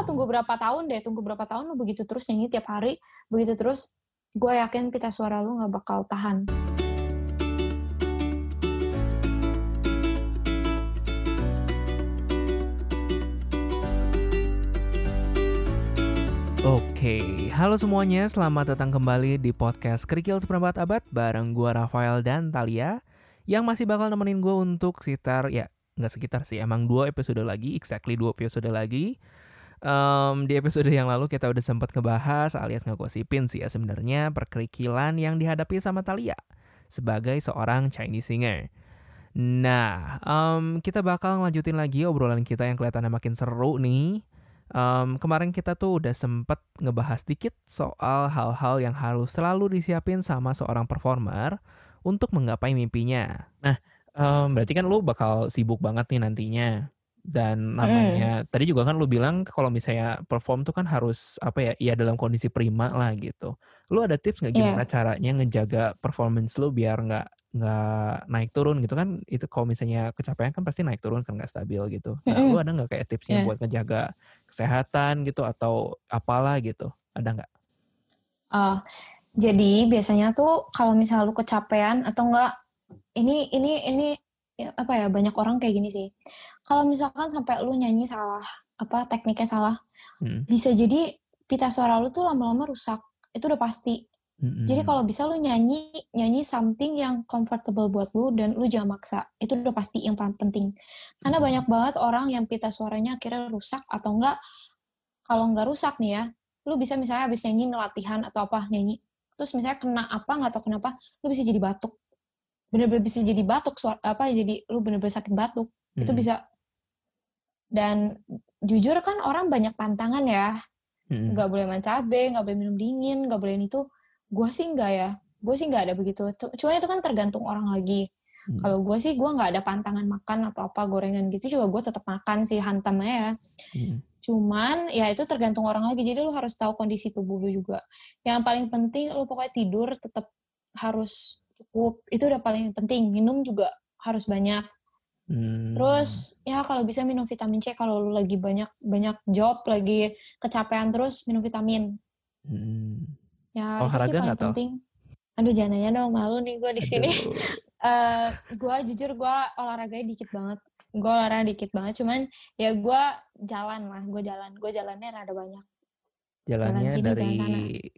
nggak tunggu berapa tahun deh, tunggu berapa tahun lu begitu terus nyanyi tiap hari, begitu terus, gue yakin pita suara lu nggak bakal tahan. Oke, halo semuanya, selamat datang kembali di podcast Kerikil Seperempat Abad bareng gue Rafael dan Talia yang masih bakal nemenin gue untuk sekitar, ya nggak sekitar sih, emang dua episode lagi, exactly dua episode lagi. Um, di episode yang lalu kita udah sempat ngebahas alias ngegosipin sih ya sebenarnya perkerikilan yang dihadapi sama Talia sebagai seorang Chinese singer. Nah, um, kita bakal ngelanjutin lagi obrolan kita yang kelihatannya makin seru nih Um, kemarin kita tuh udah sempet ngebahas dikit soal hal-hal yang harus selalu disiapin sama seorang performer untuk menggapai mimpinya. Nah, um, berarti kan lu bakal sibuk banget nih nantinya. Dan namanya, mm. tadi juga kan lu bilang kalau misalnya perform tuh kan harus apa ya, ya dalam kondisi prima lah gitu. Lu ada tips nggak gimana yeah. caranya ngejaga performance lu biar nggak nggak naik turun gitu kan itu kalau misalnya kecapean kan pasti naik turun kan nggak stabil gitu. Nah, mm -hmm. lu ada nggak kayak tipsnya yeah. buat ngejaga kesehatan gitu atau apalah gitu? Ada nggak? Uh, jadi biasanya tuh kalau misalnya lu kecapean atau enggak ini ini ini ya, apa ya banyak orang kayak gini sih. Kalau misalkan sampai lu nyanyi salah apa tekniknya salah, hmm. bisa jadi pita suara lu tuh lama-lama rusak. Itu udah pasti hmm Jadi kalau bisa lu nyanyi nyanyi something yang comfortable buat lu dan lu jangan maksa. Itu udah pasti yang paling penting. Karena mm-hmm. banyak banget orang yang pita suaranya akhirnya rusak atau enggak kalau enggak rusak nih ya, lu bisa misalnya habis nyanyi latihan atau apa nyanyi, terus misalnya kena apa nggak tahu kenapa, lu bisa jadi batuk. Bener-bener bisa jadi batuk suara apa jadi lu bener-bener sakit batuk. Mm-hmm. Itu bisa dan jujur kan orang banyak pantangan ya. Mm-hmm. Nggak boleh makan cabai, nggak boleh minum dingin, nggak boleh itu gue sih enggak ya gue sih nggak ada begitu cuma itu kan tergantung orang lagi hmm. kalau gue sih gue nggak ada pantangan makan atau apa gorengan gitu juga gue tetap makan sih hantam ya hmm. cuman ya itu tergantung orang lagi jadi lu harus tahu kondisi tubuh lu juga yang paling penting lu pokoknya tidur tetap harus cukup itu udah paling penting minum juga harus banyak Hmm. Terus ya kalau bisa minum vitamin C kalau lu lagi banyak banyak job lagi kecapean terus minum vitamin. Hmm. Ya, olahraga itu sih paling penting. Aduh, jangan nanya dong, malu nih gue di sini. uh, gue jujur gue olahraganya dikit banget. Gue olahraga dikit banget, cuman ya gue jalan lah, gue jalan. Gue jalannya rada banyak. Jalannya jalan sini, dari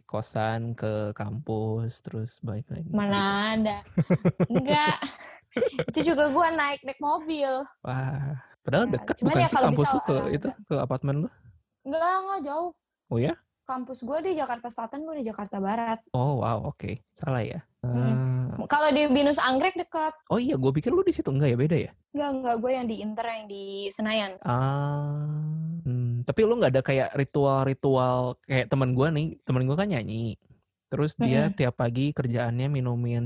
kosan ke kampus, terus balik lagi. Mana gitu. ada. Enggak. itu juga gue naik naik mobil. Wah, padahal ya, deket bukan ya sih kampus lu ke itu ke apartemen lu? Enggak, enggak jauh. Oh ya? kampus gue di Jakarta Selatan, gue di Jakarta Barat. Oh wow, oke, okay. salah ya. Hmm. Uh... Kalau di Binus Anggrek dekat. Oh iya, gue pikir lu di situ enggak ya beda ya? Enggak enggak, gue yang di Inter yang di Senayan. Ah. Tapi lu nggak ada kayak ritual-ritual kayak teman gue nih, temen gue kan nyanyi. Terus dia hmm. tiap pagi kerjaannya minumin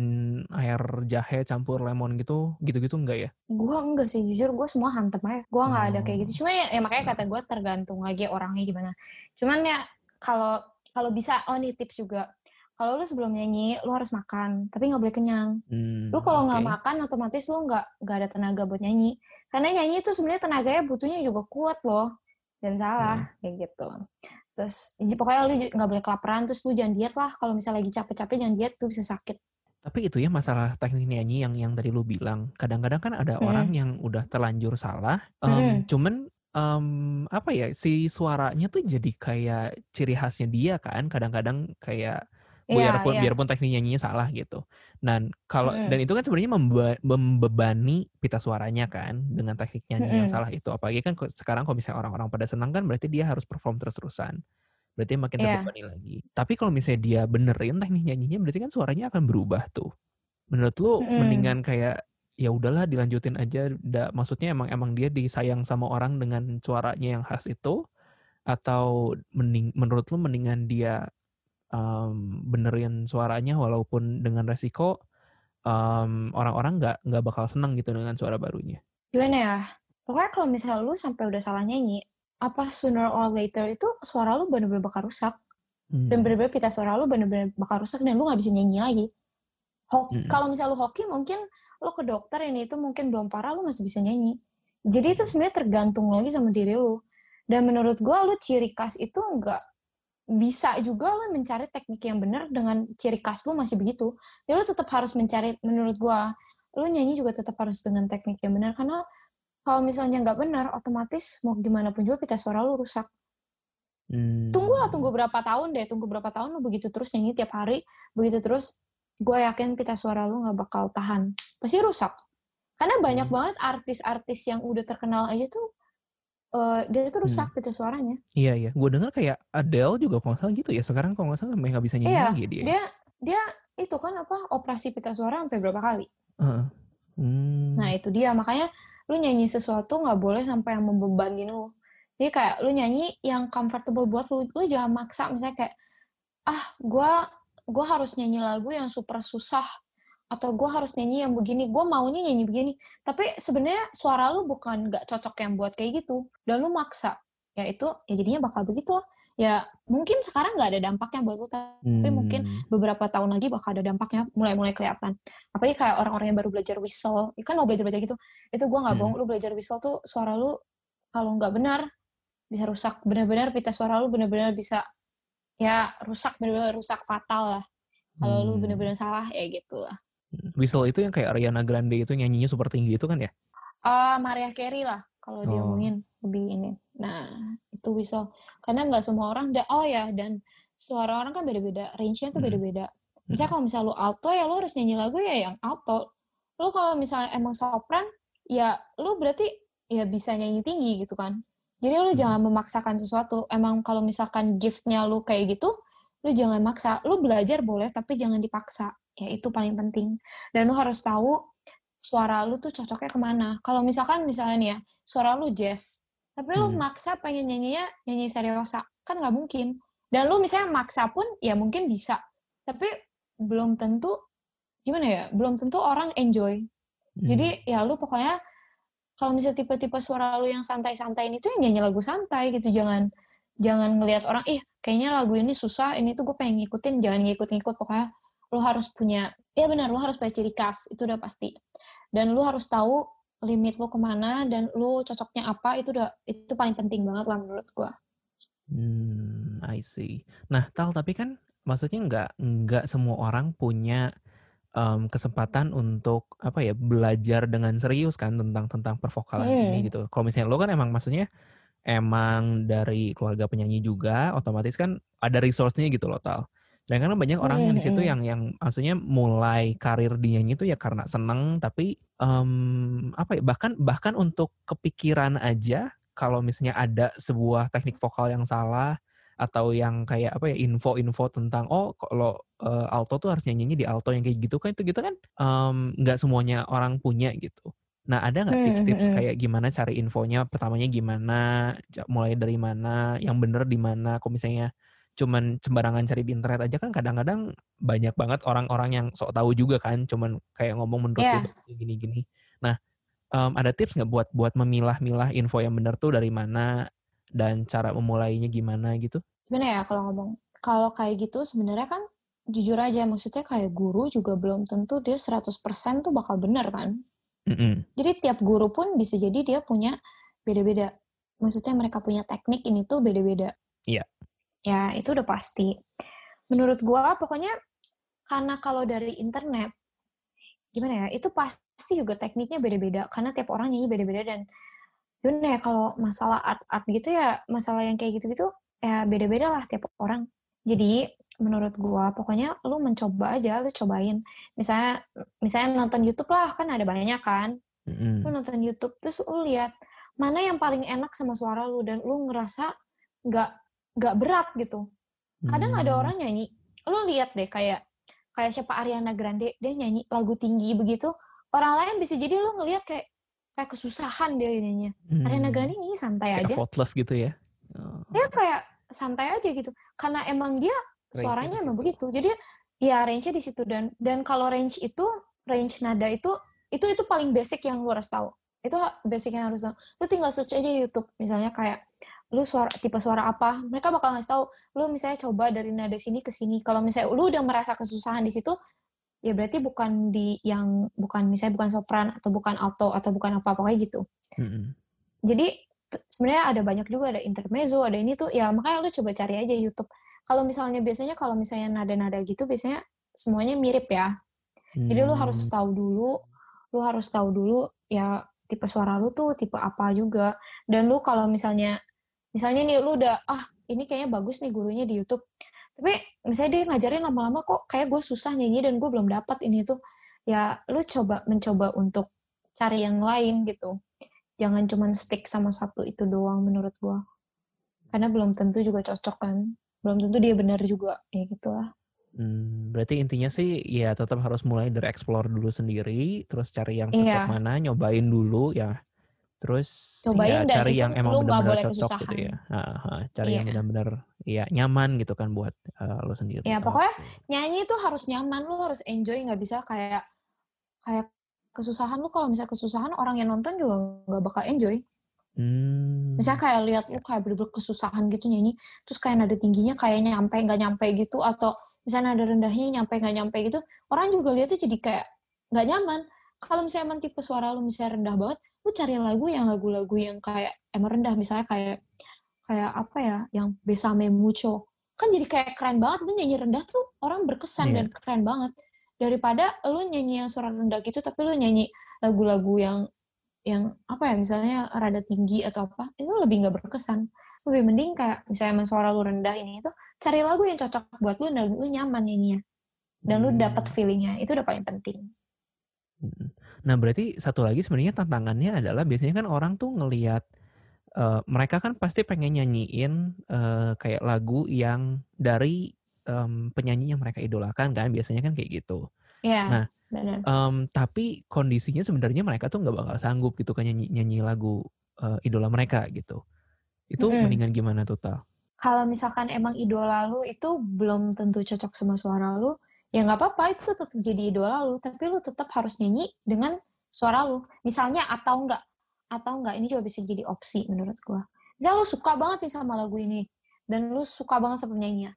air jahe campur lemon gitu, gitu-gitu enggak ya? Gue enggak sih, jujur gue semua hantem aja. Gue nggak oh. ada kayak gitu. Cuma ya, ya makanya kata gue tergantung lagi orangnya gimana. Cuman ya kalau kalau bisa oh nih tips juga kalau lu sebelum nyanyi lu harus makan tapi nggak boleh kenyang hmm, lu kalau nggak okay. makan otomatis lu nggak nggak ada tenaga buat nyanyi karena nyanyi itu sebenarnya tenaganya butuhnya juga kuat loh dan salah hmm. kayak gitu terus jadi pokoknya lu nggak boleh kelaparan terus lu jangan diet lah kalau misalnya lagi capek-capek jangan diet tuh bisa sakit tapi itu ya masalah teknik nyanyi yang yang tadi lu bilang kadang-kadang kan ada hmm. orang yang udah terlanjur salah um, hmm. cuman um, apa ya si suaranya tuh jadi kayak ciri khasnya dia kan kadang-kadang kayak yeah, biarpun yeah. biarpun teknik nyanyinya salah gitu. Dan kalau mm. dan itu kan sebenarnya membe membebani pita suaranya kan dengan teknik nyanyi mm. yang salah itu. Apalagi kan sekarang kalau misalnya orang-orang pada senang kan berarti dia harus perform terus-terusan. Berarti makin yeah. terbebani lagi. Tapi kalau misalnya dia benerin teknik nyanyinya berarti kan suaranya akan berubah tuh. Menurut lu mm. mendingan kayak ya udahlah dilanjutin aja da, maksudnya emang emang dia disayang sama orang dengan suaranya yang khas itu atau mending menurut lu mendingan dia um, benerin suaranya walaupun dengan resiko um, orang-orang nggak nggak bakal seneng gitu dengan suara barunya. Gimana ya? Pokoknya kalau misalnya lu sampai udah salah nyanyi apa sooner or later itu suara lu bener-bener bakal rusak. Hmm. dan bener-bener pita suara lu bener-bener bakal rusak dan lu nggak bisa nyanyi lagi. Hmm. kalau misalnya lu hoki mungkin lo ke dokter ini itu mungkin belum parah lo masih bisa nyanyi. Jadi itu sebenarnya tergantung lagi sama diri lo dan menurut gue lu ciri khas itu nggak bisa juga lo mencari teknik yang benar dengan ciri khas lu masih begitu. Ya lu tetap harus mencari menurut gua, lu nyanyi juga tetap harus dengan teknik yang benar karena kalau misalnya nggak benar, otomatis mau gimana pun juga pita suara lu rusak. Hmm. Tunggulah tunggu berapa tahun deh, tunggu berapa tahun lu begitu terus nyanyi tiap hari, begitu terus gue yakin pita suara lu nggak bakal tahan, pasti rusak. Karena banyak hmm. banget artis-artis yang udah terkenal aja tuh uh, dia tuh rusak hmm. pita suaranya. Iya iya, gue dengar kayak Adele juga kalau salah gitu ya. Sekarang kalau nggak salah nggak bisa nyanyi iya, lagi dia. Dia dia itu kan apa operasi pita suara sampai berapa kali? Uh, hmm. Nah itu dia makanya lu nyanyi sesuatu nggak boleh sampai yang membebani lu. Jadi kayak lu nyanyi yang comfortable buat lu, lu jangan maksa misalnya kayak ah gue gue harus nyanyi lagu yang super susah atau gue harus nyanyi yang begini gue maunya nyanyi begini. Tapi sebenarnya suara lu bukan gak cocok yang buat kayak gitu. Dan lu maksa. Ya itu ya jadinya bakal begitu lah. Ya mungkin sekarang nggak ada dampaknya buat lu tapi hmm. mungkin beberapa tahun lagi bakal ada dampaknya mulai-mulai kelihatan. Apalagi kayak orang-orang yang baru belajar whistle. Ya kan mau belajar belajar gitu. Itu gue nggak hmm. bohong lu belajar whistle tuh suara lu kalau nggak benar bisa rusak. Benar-benar pita suara lu benar-benar bisa ya rusak benar-benar rusak fatal lah. Kalau hmm. lu benar-benar salah ya gitu lah Whistle itu yang kayak Ariana Grande itu nyanyinya super tinggi itu kan ya? Uh, Maria Carey lah kalau oh. diomongin lebih ini. Nah itu whistle karena nggak semua orang da oh ya dan suara orang kan beda-beda, range-nya tuh beda-beda. Hmm. Misalnya kalau misalnya lu alto ya lu harus nyanyi lagu ya yang alto. Lu kalau misalnya emang sopran ya lu berarti ya bisa nyanyi tinggi gitu kan. Jadi lu hmm. jangan memaksakan sesuatu. Emang kalau misalkan giftnya lu kayak gitu, lu jangan maksa. Lu belajar boleh tapi jangan dipaksa ya itu paling penting. Dan lu harus tahu suara lu tuh cocoknya ke mana. Kalau misalkan misalnya nih ya suara lu jazz tapi lu hmm. maksa pengen nyanyinya nyanyi seriosa kan nggak mungkin. Dan lu misalnya maksa pun ya mungkin bisa. Tapi belum tentu gimana ya belum tentu orang enjoy. Hmm. jadi ya lu pokoknya kalau misalnya tipe-tipe suara lu yang santai-santai ini tuh ya nyanyi lagu santai gitu. Jangan jangan ngelihat orang ih kayaknya lagu ini susah ini tuh gue pengen ngikutin jangan ngikut-ngikut. Pokoknya lo harus punya ya benar lo harus punya ciri khas itu udah pasti dan lo harus tahu limit lo ke mana dan lo cocoknya apa itu udah itu paling penting banget lah menurut gua. Hmm, I see. Nah, tal tapi kan maksudnya nggak nggak semua orang punya um, kesempatan untuk apa ya belajar dengan serius kan tentang tentang pervokalan hmm. ini gitu. Kalau misalnya lo kan emang maksudnya emang dari keluarga penyanyi juga, otomatis kan ada resource-nya gitu loh tal. Dan karena banyak orang yang di situ yang yang maksudnya mulai karir di nyanyi itu ya karena seneng tapi um, apa ya bahkan bahkan untuk kepikiran aja kalau misalnya ada sebuah teknik vokal yang salah atau yang kayak apa ya info-info tentang oh kalau uh, alto tuh harus nyanyinya di alto yang kayak gitu kan itu gitu kan nggak um, semuanya orang punya gitu. Nah ada nggak tips-tips kayak gimana cari infonya? Pertamanya gimana? Mulai dari mana? Yang bener di mana? Kok misalnya cuman sembarangan cari di internet aja kan kadang-kadang banyak banget orang-orang yang sok tahu juga kan cuman kayak ngomong menurut yeah. gini-gini. Nah um, ada tips nggak buat buat memilah-milah info yang benar tuh dari mana dan cara memulainya gimana gitu? Gimana ya kalau ngomong? Kalau kayak gitu sebenarnya kan jujur aja maksudnya kayak guru juga belum tentu dia 100% tuh bakal benar kan? Mm -hmm. jadi tiap guru pun bisa jadi dia punya beda-beda. Maksudnya mereka punya teknik ini tuh beda-beda. Iya. -beda ya itu udah pasti. Menurut gua pokoknya karena kalau dari internet gimana ya itu pasti juga tekniknya beda-beda karena tiap orang nyanyi beda-beda dan gimana ya kalau masalah art art gitu ya masalah yang kayak gitu-gitu ya beda-beda lah tiap orang. Jadi menurut gua pokoknya lu mencoba aja lu cobain. Misalnya misalnya nonton YouTube lah kan ada banyak kan. Mm-hmm. lu nonton YouTube terus lu lihat mana yang paling enak sama suara lu dan lu ngerasa nggak gak berat gitu. Kadang hmm. ada orang nyanyi, lo lihat deh kayak kayak siapa Ariana Grande dia nyanyi lagu tinggi begitu, orang lain bisa jadi lo ngelihat kayak kayak kesusahan dia nyanyinya. Hmm. Ariana Grande nyanyi santai kayak aja. Effortless gitu ya. Oh. Ya kayak santai aja gitu. Karena emang dia suaranya emang begitu. Jadi ya range-nya di situ dan dan kalau range itu range nada itu itu itu paling basic yang lo harus tahu. Itu basic yang harus tahu. Lo tinggal search aja di YouTube misalnya kayak lu suara tipe suara apa mereka bakal ngasih tahu lu misalnya coba dari nada sini ke sini kalau misalnya lu udah merasa kesusahan di situ ya berarti bukan di yang bukan misalnya bukan sopran atau bukan alto atau bukan apa pokoknya gitu mm-hmm. jadi sebenarnya ada banyak juga ada intermezzo ada ini tuh ya makanya lu coba cari aja YouTube kalau misalnya biasanya kalau misalnya nada-nada gitu biasanya semuanya mirip ya hmm. jadi lu harus hmm. tahu dulu lu harus tahu dulu ya tipe suara lu tuh tipe apa juga dan lu kalau misalnya misalnya nih lu udah ah ini kayaknya bagus nih gurunya di YouTube. Tapi misalnya dia ngajarin lama-lama kok kayak gue susah nyanyi dan gue belum dapat ini tuh ya lu coba mencoba untuk cari yang lain gitu. Jangan cuma stick sama satu itu doang menurut gue karena belum tentu juga cocok kan. Belum tentu dia benar juga ya gitulah Hmm, berarti intinya sih ya tetap harus mulai dari explore dulu sendiri, terus cari yang cocok iya. mana, nyobain dulu ya Terus Cobain ya, cari yang emang benar-benar cocok kesusahan. gitu ya. Ha, ha, cari iya. yang benar-benar ya nyaman gitu kan buat uh, lo sendiri. Ya pokoknya nyanyi itu harus nyaman, lo harus enjoy, nggak bisa kayak kayak kesusahan lo kalau misalnya kesusahan orang yang nonton juga nggak bakal enjoy. Hmm. Misalnya kayak lihat lo kayak bener-bener kesusahan gitu nyanyi, terus kayak nada tingginya kayak nyampe nggak nyampe gitu atau misalnya ada rendahnya nyampe nggak nyampe gitu, orang juga lihatnya jadi kayak nggak nyaman. Kalau misalnya emang tipe suara lo misalnya rendah banget, lu cari lagu yang lagu-lagu yang kayak emang rendah misalnya kayak kayak apa ya yang besame mucho kan jadi kayak keren banget lu nyanyi rendah tuh orang berkesan yeah. dan keren banget daripada lu nyanyi yang suara rendah gitu tapi lu nyanyi lagu-lagu yang yang apa ya misalnya rada tinggi atau apa itu lebih nggak berkesan lebih mending kayak misalnya suara lu rendah ini itu cari lagu yang cocok buat lu dan lu nyaman nyanyinya dan hmm. lu dapat feelingnya itu udah paling penting hmm. Nah, berarti satu lagi sebenarnya tantangannya adalah biasanya kan orang tuh ngelihat uh, mereka kan pasti pengen nyanyiin uh, kayak lagu yang dari um, penyanyi yang mereka idolakan kan, biasanya kan kayak gitu. Iya. Nah, Um, tapi kondisinya sebenarnya mereka tuh nggak bakal sanggup gitu kan nyanyi, nyanyi lagu uh, idola mereka gitu. Itu mm. mendingan gimana tuh tal? Kalau misalkan emang idola lu itu belum tentu cocok sama suara lu, ya nggak apa-apa itu tetap jadi idola lu tapi lu tetap harus nyanyi dengan suara lu. Misalnya atau enggak atau enggak ini juga bisa jadi opsi menurut gua. Misalnya lu suka banget nih sama lagu ini dan lu suka banget sama penyanyinya.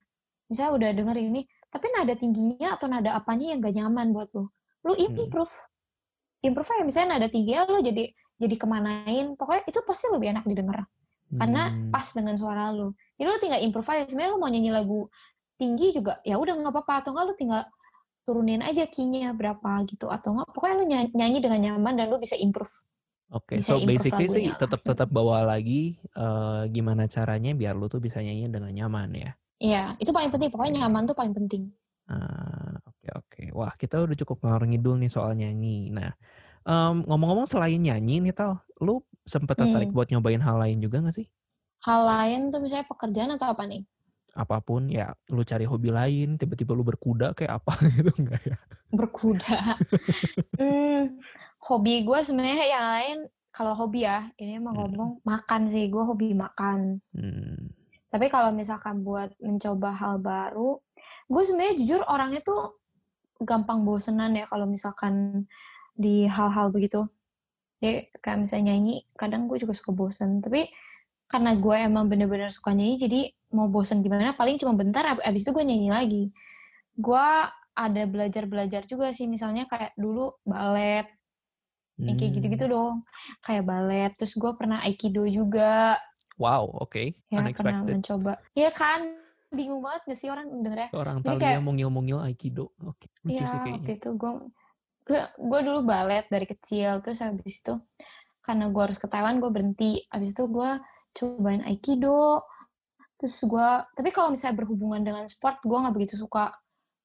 Misalnya udah denger ini tapi nada tingginya atau nada apanya yang gak nyaman buat lu. Lu improve hmm. improve. Ya misalnya nada tingginya lu jadi jadi kemanain. Pokoknya itu pasti lebih enak didengar. Karena hmm. pas dengan suara lu. Jadi lu tinggal improve aja. Sebenarnya lu mau nyanyi lagu tinggi juga ya udah nggak apa-apa atau nggak lu tinggal turunin aja key-nya berapa gitu atau nggak pokoknya lu nyanyi dengan nyaman dan lu bisa improve Oke, okay, so basically sih tetap tetap bawa lagi uh, gimana caranya biar lu tuh bisa nyanyi dengan nyaman ya. Iya, itu paling penting. Pokoknya nyaman tuh paling penting. Ah, oke okay, oke. Okay. Wah, kita udah cukup ngalor ngidul nih soal nyanyi. Nah, um, ngomong-ngomong selain nyanyi nih tal, lu sempet tertarik hmm. buat nyobain hal lain juga gak sih? Hal lain tuh misalnya pekerjaan atau apa nih? Apa pun ya lu cari hobi lain tiba-tiba lu berkuda kayak apa gitu enggak ya? Berkuda. Hmm, hobi gue sebenarnya yang lain kalau hobi ya ini emang hmm. ngomong makan sih gue hobi makan. Hmm. tapi kalau misalkan buat mencoba hal baru gue sebenarnya jujur orangnya tuh gampang bosenan ya kalau misalkan di hal-hal begitu. Ya kayak misalnya nyanyi kadang gue juga suka bosen. Tapi karena gue emang bener-bener suka nyanyi jadi mau bosen gimana paling cuma bentar abis itu gue nyanyi lagi. Gue ada belajar-belajar juga sih misalnya kayak dulu balet hmm. kayak gitu-gitu dong. Kayak balet terus gue pernah aikido juga. Wow oke. Okay. ya pernah mencoba. Iya kan? Bingung banget gak sih orang dengernya? Orang tahu dia mungil-mungil aikido. Oke okay. iya waktu itu gue gue dulu balet dari kecil terus habis itu karena gue harus ke Taiwan gue berhenti. Habis itu gue cobain aikido. Terus gue tapi kalau misalnya berhubungan dengan sport gue nggak begitu suka.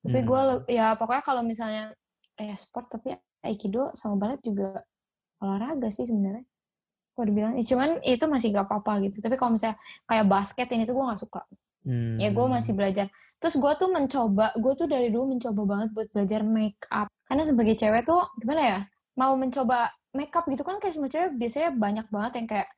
Tapi hmm. gue ya pokoknya kalau misalnya eh sport tapi aikido sama balet juga olahraga sih sebenarnya. Kalau dibilang ya, cuman itu masih gak apa-apa gitu. Tapi kalau misalnya kayak basket ini tuh gue nggak suka. Hmm. ya gue masih belajar. Terus gue tuh mencoba gue tuh dari dulu mencoba banget buat belajar make up. Karena sebagai cewek tuh gimana ya mau mencoba make up gitu kan kayak semua cewek biasanya banyak banget yang kayak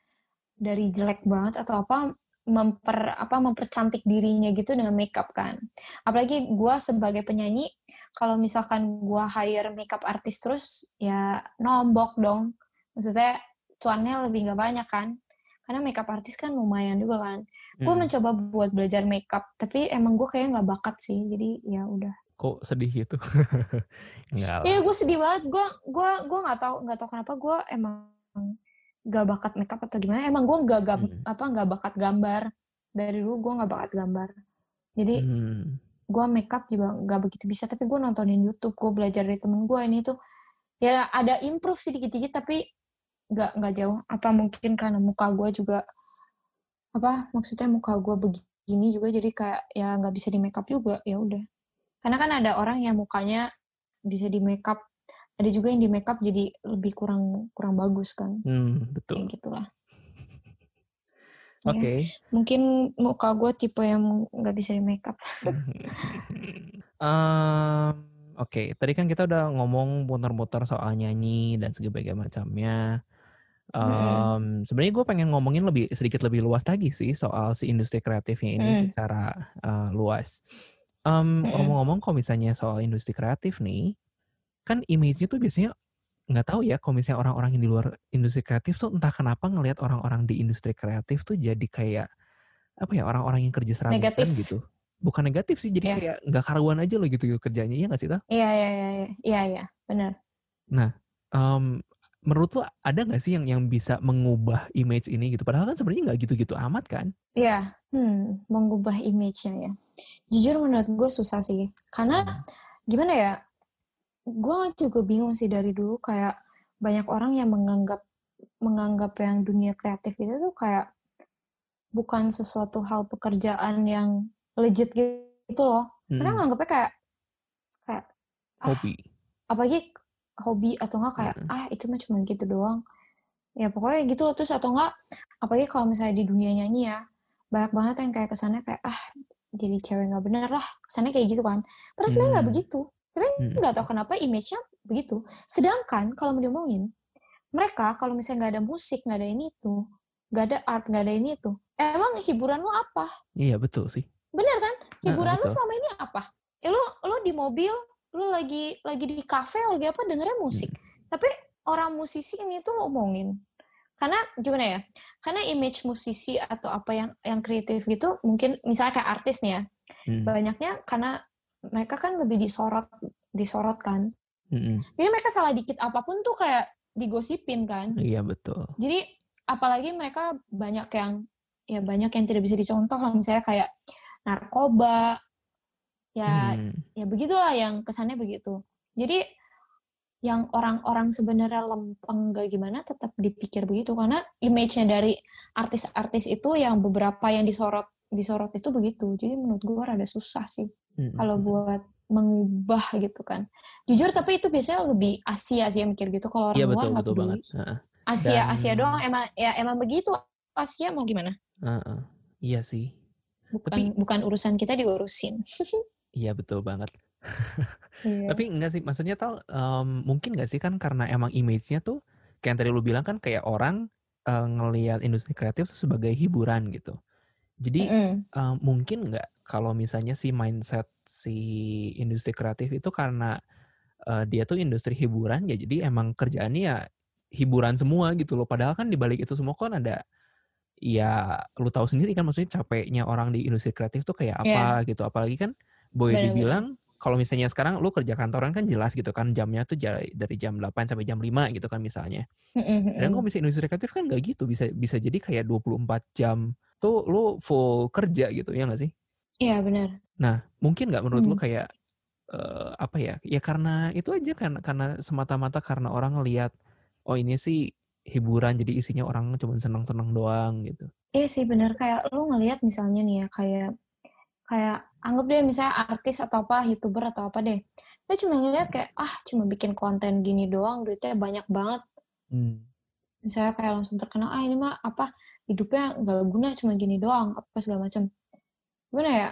dari jelek banget atau apa memper apa mempercantik dirinya gitu dengan makeup kan. Apalagi gue sebagai penyanyi kalau misalkan gue hire makeup artis terus ya nombok dong. Maksudnya cuannya lebih nggak banyak kan. Karena makeup artis kan lumayan juga kan. Hmm. gue mencoba buat belajar makeup tapi emang gue kayak nggak bakat sih jadi ya udah. Kok sedih gitu? Iya gue sedih banget. Gue gue gue nggak tahu nggak tahu kenapa gue emang gak bakat makeup atau gimana emang gue gak, gak Hmm. apa gak bakat gambar. Dari dulu gue gak bakat gambar. Jadi Hmm. gue makeup juga gak begitu bisa tapi gue nontonin YouTube gue belajar dari temen gue ini tuh ya ada improve sih dikit-dikit tapi nggak nggak jauh. Apa mungkin karena muka gue juga apa maksudnya muka gue begini juga jadi kayak ya nggak bisa di makeup juga ya udah. Karena kan ada orang yang mukanya bisa di makeup ada juga yang di makeup jadi lebih kurang kurang bagus kan Hmm, betul. kayak gitulah Oke. Ya, mungkin muka gue tipe yang nggak bisa di makeup Em, Oke, tadi kan kita udah ngomong muter-muter soal nyanyi dan sebagainya macamnya. Em, Sebenarnya gue pengen ngomongin lebih sedikit lebih luas lagi sih soal si industri kreatifnya ini Hmm. secara eh, luas. Em, Mm-mm. Ngomong-ngomong, kalau misalnya soal industri kreatif nih, kan image-nya tuh biasanya nggak tahu ya kalau misalnya orang-orang yang di luar industri kreatif tuh entah kenapa ngelihat orang-orang di industri kreatif tuh jadi kayak apa ya orang-orang yang kerja serabutan Negatif. gitu. Bukan negatif sih, jadi Iya. kayak nggak karuan aja loh gitu kerjanya, iya nggak sih Tal? iya iya iya iya iya iya benar Em, menurut lo ada nggak sih yang yang bisa mengubah image ini gitu? Padahal kan sebenarnya nggak gitu-gitu amat kan? Iya, hmm, mengubah image-nya ya. Jujur menurut gue susah sih. Karena Hmm. gimana ya, gue juga bingung sih dari dulu kayak banyak orang yang menganggap menganggap yang dunia kreatif itu tuh kayak bukan sesuatu hal pekerjaan yang legit gitu loh. Mereka Mm-mm. nganggapnya kayak kayak ah, Hobi. apalagi hobi atau enggak kayak Heeh. ah itu mah cuma gitu doang ya pokoknya gitu loh terus atau enggak apalagi kalau misalnya di dunia nyanyi ya banyak banget yang kayak kesannya kayak ah jadi cewek nggak bener lah kesannya kayak gitu kan padahal sebenarnya nggak Hmm. begitu tapi Hmm. nggak tahu kenapa image-nya begitu sedangkan kalau mau diomongin mereka kalau misalnya nggak ada musik nggak ada ini itu nggak ada art nggak ada ini itu emang hiburan lu apa Iya betul sih. bener kan hiburan lu betul. selama ini apa ya lu lu di mobil lu lagi lagi di kafe lagi apa dengernya musik tapi orang musisi ini tuh lo omongin karena gimana ya karena image musisi atau apa yang yang kreatif gitu mungkin misalnya kayak artis nih ya Hmm. banyaknya karena mereka kan lebih disorot disorot kan Mm-mm. jadi mereka salah dikit apa pun tuh kayak digosipin kan Iya betul. jadi apalagi mereka banyak yang ya banyak yang tidak bisa dicontoh lah misalnya kayak narkoba ya Hmm. ya begitulah yang kesannya begitu. Jadi yang orang-orang sebenarnya lempeng gak gimana tetap dipikir begitu karena image-nya dari artis-artis itu yang beberapa yang disorot disorot itu begitu. Jadi menurut gue rada susah sih Mm-mm. kalau buat mengubah gitu kan. Jujur tapi itu biasanya lebih Asia sih yang mikir gitu kalau orang Iya luar betul nggak betul peduli. banget. Asia Dan- Asia doang emang ya emang begitu Asia mau gimana? Heeh. Iya sih. Bukan Tapi- bukan urusan kita diurusin. Iya betul banget. Iya. Tapi enggak sih, maksudnya tal em, mungkin nggak sih kan karena emang image-nya tuh kayak yang tadi lu bilang kan kayak orang eh, ngelihat industri kreatif sebagai hiburan gitu. Jadi Mm-mm. eh, mungkin nggak kalau misalnya si mindset si industri kreatif itu karena eh, dia tuh industri hiburan ya jadi emang kerjaannya ya hiburan semua gitu loh. Padahal kan di balik itu semua kan ada ya lu tahu sendiri kan maksudnya capeknya orang di industri kreatif tuh kayak apa gitu. Apalagi kan boleh dibilang kalau misalnya sekarang lu kerja kantoran kan jelas gitu kan jamnya tuh dari jam 8 sampai jam 5 gitu kan misalnya. Dan kalau misalnya industri kreatif kan nggak gitu, bisa bisa jadi kayak 24 jam tuh lu full kerja gitu ya nggak sih? Iya benar. Nah, mungkin nggak menurut lu Hmm. kayak eh, apa ya? Ya karena itu aja kan karena semata-mata karena orang ngelihat oh ini sih hiburan jadi isinya orang cuma senang-senang doang gitu. Iya sih benar kayak lu ngelihat misalnya nih ya kayak kayak anggap deh misalnya artis atau apa youtuber atau apa deh dia cuma ngeliat kayak ah cuma bikin konten gini doang duitnya banyak banget Hmm. misalnya kayak langsung terkenal ah ini mah apa hidupnya nggak guna cuma gini doang apa segala macam gimana ya?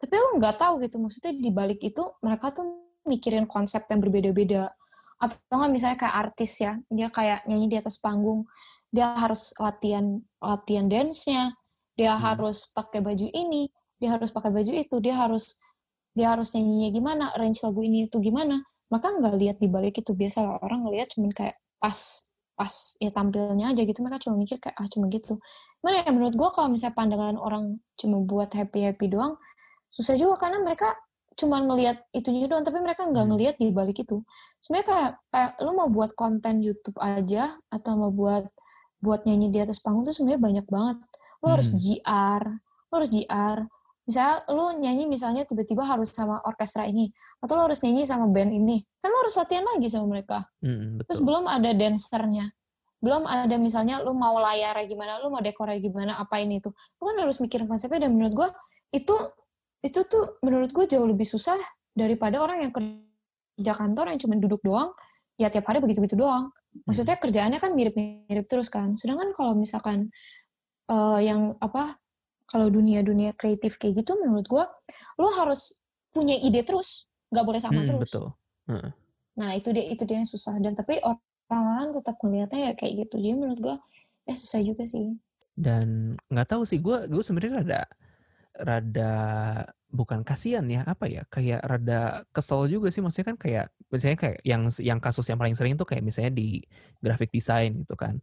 Tapi lu nggak tahu gitu maksudnya di balik itu mereka tuh mikirin konsep yang berbeda-beda. Atau nggak misalnya kayak artis ya dia kayak nyanyi di atas panggung dia harus latihan latihan dance-nya dia Hmm. harus pakai baju ini dia harus pakai baju itu dia harus dia harus nyanyinya gimana range lagu ini itu gimana. Maka nggak lihat di balik itu. Biasa lah orang ngelihat cuman kayak pas pas ya tampilnya aja gitu. Mereka cuma mikir kayak ah cuma gitu mana ya menurut gua kalau misalnya pandangan orang cuma buat happy happy doang susah juga karena mereka cuma ngelihat itunya doang tapi mereka nggak Hmm. ngelihat di balik itu sebenarnya kayak, kayak lu mau buat konten YouTube aja atau mau buat buat nyanyi di atas panggung tuh sebenarnya banyak banget. Harus Hmm. GR, lo harus GR. Misalnya lo nyanyi misalnya tiba-tiba harus sama orkestra ini, atau lo harus nyanyi sama band ini. Kan lo harus latihan lagi sama mereka. Mm, Terus belum ada dancernya. Belum ada misalnya lo mau layarnya gimana, lo mau dekornya gimana, apa ini tuh. Lo kan harus mikirin konsepnya dan menurut gue itu itu tuh menurut gue jauh lebih susah daripada orang yang kerja kantor yang cuma duduk doang, ya tiap hari begitu-begitu doang. Maksudnya kerjaannya kan mirip-mirip terus kan. Sedangkan kalau misalkan eh, yang apa kalau dunia-dunia kreatif kayak gitu menurut gue lo harus punya ide terus, nggak boleh sama Mm, terus. betul. Heeh. Nah itu dia itu dia yang susah dan tapi orang-orang tetap melihatnya ya kayak gitu. Jadi menurut gue ya susah juga sih. Dan nggak tahu sih, gue gue sebenarnya rada rada bukan kasihan ya apa ya kayak rada kesel juga sih maksudnya kan kayak misalnya kayak yang yang kasus yang paling sering tuh kayak misalnya di graphic design gitu kan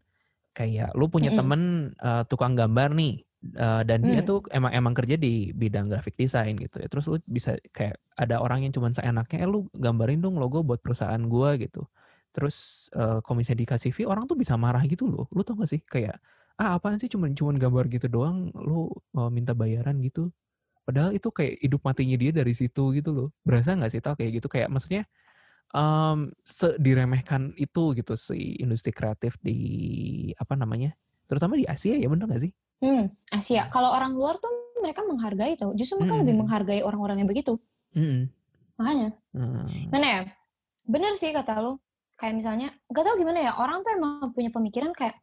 kayak lu punya Mm-mm. temen uh, tukang gambar nih uh, dan dia Mm. tuh emang emang kerja di bidang graphic design gitu ya terus lu bisa kayak ada orang yang cuman seenaknya eh lu gambarin dong logo buat perusahaan gua gitu terus uh, kalau misalnya dikasih fee orang tuh bisa marah gitu loh lu tau gak sih kayak ah apaan sih cuman cuman gambar gitu doang lu uh, minta bayaran gitu padahal itu kayak hidup matinya dia dari situ gitu loh berasa nggak sih tau kayak gitu kayak maksudnya um, diremehkan itu gitu si industri kreatif di apa namanya terutama di Asia ya bener gak sih Hmm, Asia. Kalau orang luar tuh mereka menghargai tau. Justru mereka Mm-mm. lebih menghargai orang-orang yang begitu. Mm-mm. Makanya. Hmm. Mana ya? Bener sih kata lo. Kayak misalnya, gak tau gimana ya, orang tuh emang punya pemikiran kayak,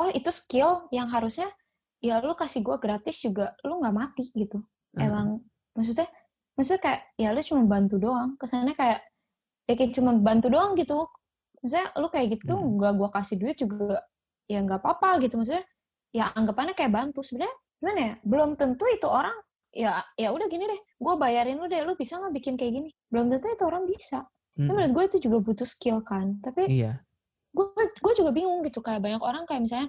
oh itu skill yang harusnya, ya lu kasih gue gratis juga, lu gak mati gitu. Hmm. Emang, maksudnya, maksudnya kayak, ya lu cuma bantu doang. Kesannya kayak, ya kayak cuma bantu doang gitu. Maksudnya lu kayak gitu, Hmm. gak gue kasih duit juga, ya gak apa-apa gitu. Maksudnya, ya anggapannya kayak bantu. Sebenarnya gimana ya, belum tentu itu orang, ya ya udah gini deh, gue bayarin lu deh, lu bisa nggak bikin kayak gini? Belum tentu itu orang bisa. Tapi Mm-mm. menurut gue itu juga butuh skill kan. Tapi Iya. gue gue juga bingung gitu kayak banyak orang kayak misalnya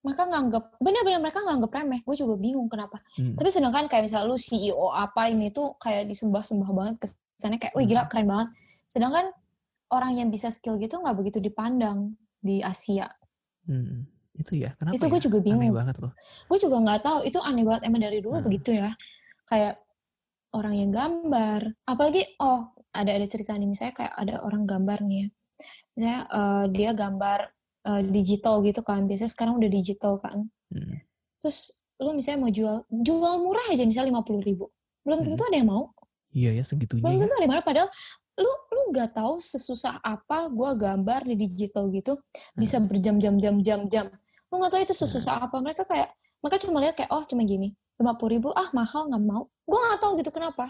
mereka nganggap bener-bener mereka nganggap remeh. Gue juga bingung kenapa. Mm. Tapi sedangkan kayak misalnya lu CEO apa ini tuh kayak disembah-sembah banget kesannya kayak, wih gila keren banget. Sedangkan orang yang bisa skill gitu nggak begitu dipandang di Asia. Mm. Itu ya kenapa itu gue ya? juga Aneh bingung. banget loh. Gue juga nggak tahu. Itu aneh banget emang dari dulu Hmm. begitu ya. Kayak orang yang gambar. Apalagi oh ada ada cerita nih misalnya kayak ada orang gambar nih ya. Misalnya eh, dia gambar eh, digital gitu kan. Biasanya sekarang udah digital kan. Mm. Terus lu misalnya mau jual jual murah aja misalnya lima puluh ribu. Belum Hmm. tentu ada yang mau. Iya ya segitunya Belum ya. tentu ada yang mau. Padahal lu lu nggak tahu sesusah apa gua gambar di digital gitu bisa berjam-jam jam-jam jam. Lu nggak tahu itu sesusah apa. Mereka kayak mereka cuma lihat kayak oh cuma gini lima puluh ribu ah mahal nggak mau. Gue nggak tahu gitu kenapa.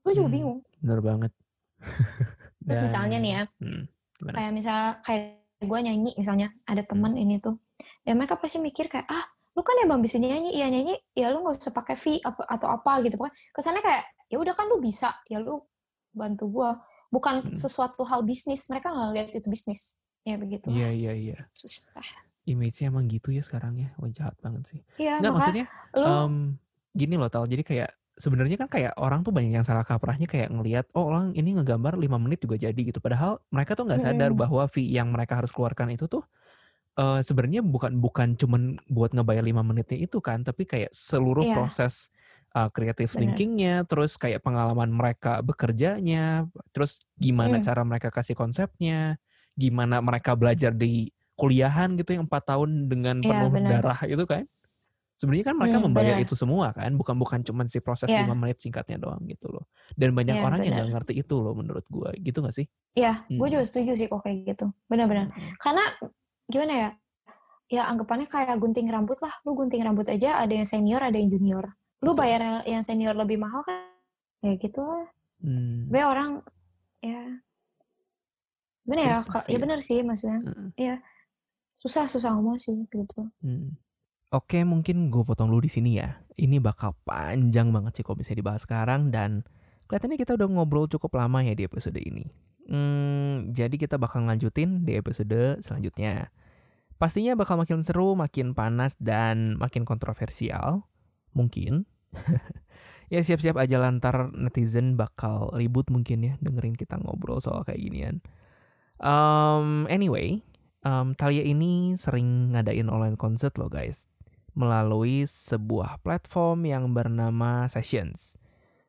Gue juga Hmm. bingung. Bener banget. Terus Dan- misalnya nih ya, Hmm. Gimana? kayak misal kayak gue nyanyi misalnya ada teman Hmm. ini tuh ya mereka pasti mikir kayak ah lu kan emang bisa nyanyi ya nyanyi ya lu nggak usah pakai fee apa atau apa gitu pokoknya kesannya kayak ya udah kan lu bisa ya lu bantu gue bukan Hmm. sesuatu hal bisnis mereka nggak lihat itu bisnis ya begitu Iya iya iya. susah Image-nya emang gitu ya sekarang ya. Wah jahat banget sih. iya Enggak maka maksudnya lu em, gini loh tal. Jadi kayak sebenarnya kan kayak orang tuh banyak yang salah kaprahnya kayak ngelihat oh orang ini ngegambar 5 menit juga jadi gitu. Padahal mereka tuh nggak sadar Mm-mm. bahwa fee yang mereka harus keluarkan itu tuh eh, sebenarnya bukan bukan cuman buat ngebayar 5 menitnya itu kan, tapi kayak seluruh Iya. proses uh, creative Bener. thinkingnya, terus kayak pengalaman mereka bekerjanya, terus gimana Hmm. cara mereka kasih konsepnya, gimana mereka belajar di kuliahan gitu yang empat tahun dengan Iya, penuh benar. darah itu kan. Sebenarnya kan mereka Hmm, membayar benar. itu semua kan, bukan bukan cuman si proses Iya. lima menit singkatnya doang gitu loh. Dan banyak Iya, orang yang benar. nggak ngerti itu loh menurut gua, gitu gak sih? Iya, gue Hmm. juga setuju sih kok kayak gitu. Benar-benar. Karena gimana ya? Ya anggapannya kayak gunting rambut lah. Lu gunting rambut aja ada yang senior, ada yang junior. Lu Betul. bayar yang senior lebih mahal kan? Ya gitu lah. Hmm. Gue orang ya ya? Ka- sih Ya ya. benar sih maksudnya. Heeh. Iya. Susah susah ngomong sih gitu. Hmm. Oke, mungkin gue potong dulu di sini ya. Ini bakal panjang banget sih kalau bisa dibahas sekarang dan kelihatannya kita udah ngobrol cukup lama ya di episode ini. Hmm, jadi kita bakal lanjutin di episode selanjutnya. Pastinya bakal makin seru, makin panas dan makin kontroversial. Mungkin. ya siap-siap aja lantar netizen bakal ribut mungkin ya dengerin kita ngobrol soal kayak ginian. Um, anyway, um, Talia ini sering ngadain online concert loh guys, melalui sebuah platform yang bernama Sessions.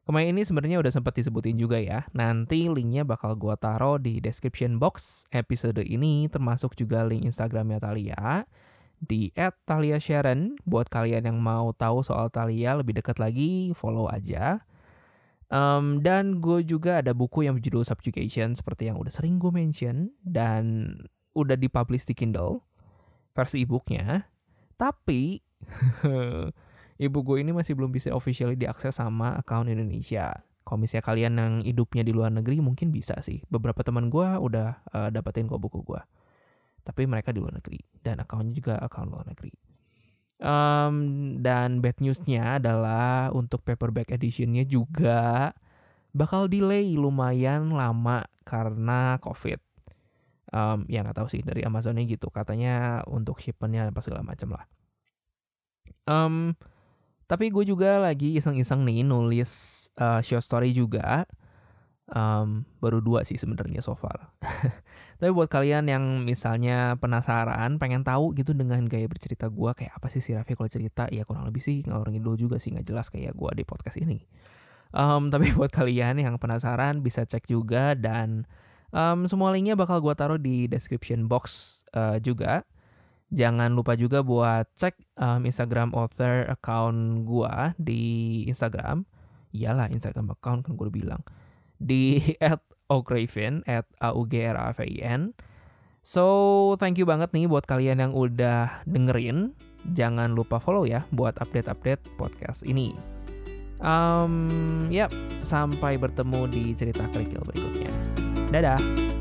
Kemarin ini sebenarnya udah sempat disebutin juga ya. Nanti linknya bakal gua taruh di description box episode ini, termasuk juga link Instagramnya Talia di @talia_sharon. Buat kalian yang mau tahu soal Talia lebih dekat lagi, follow aja. Um, dan gue juga ada buku yang berjudul Subjugation seperti yang udah sering gue mention dan udah dipublish di Kindle versi e-booknya. Tapi ibu gue ini masih belum bisa officially diakses sama account Indonesia. Kalau misalnya kalian yang hidupnya di luar negeri mungkin bisa sih. Beberapa teman gue udah uh, dapetin kok buku gue. Tapi mereka di luar negeri dan akunnya juga akun luar negeri. Um, dan bad newsnya adalah untuk paperback editionnya juga bakal delay lumayan lama karena COVID um, ya nggak tahu sih dari Amazonnya gitu katanya untuk shipmentnya apa segala macam lah um, tapi gue juga lagi iseng-iseng nih nulis uh, short story juga. Um, baru dua sih sebenarnya so far. Tapi buat kalian yang misalnya penasaran pengen tahu gitu dengan gaya bercerita gue kayak apa sih si Raffi kalau cerita? Ya kurang lebih sih ngalor ngidul juga sih nggak jelas kayak gue di podcast ini. Um, tapi buat kalian yang penasaran bisa cek juga dan Um, semua linknya bakal gue taruh di description box uh, juga. Jangan lupa juga buat cek um, Instagram author account gue di Instagram. Iyalah Instagram account kan gue bilang. Di at Okraven, at a u g r a v i n So, thank you banget nih buat kalian yang udah dengerin. Jangan lupa follow ya buat update-update podcast ini. Um, yap, sampai bertemu di cerita kerikil berikutnya. Dadah!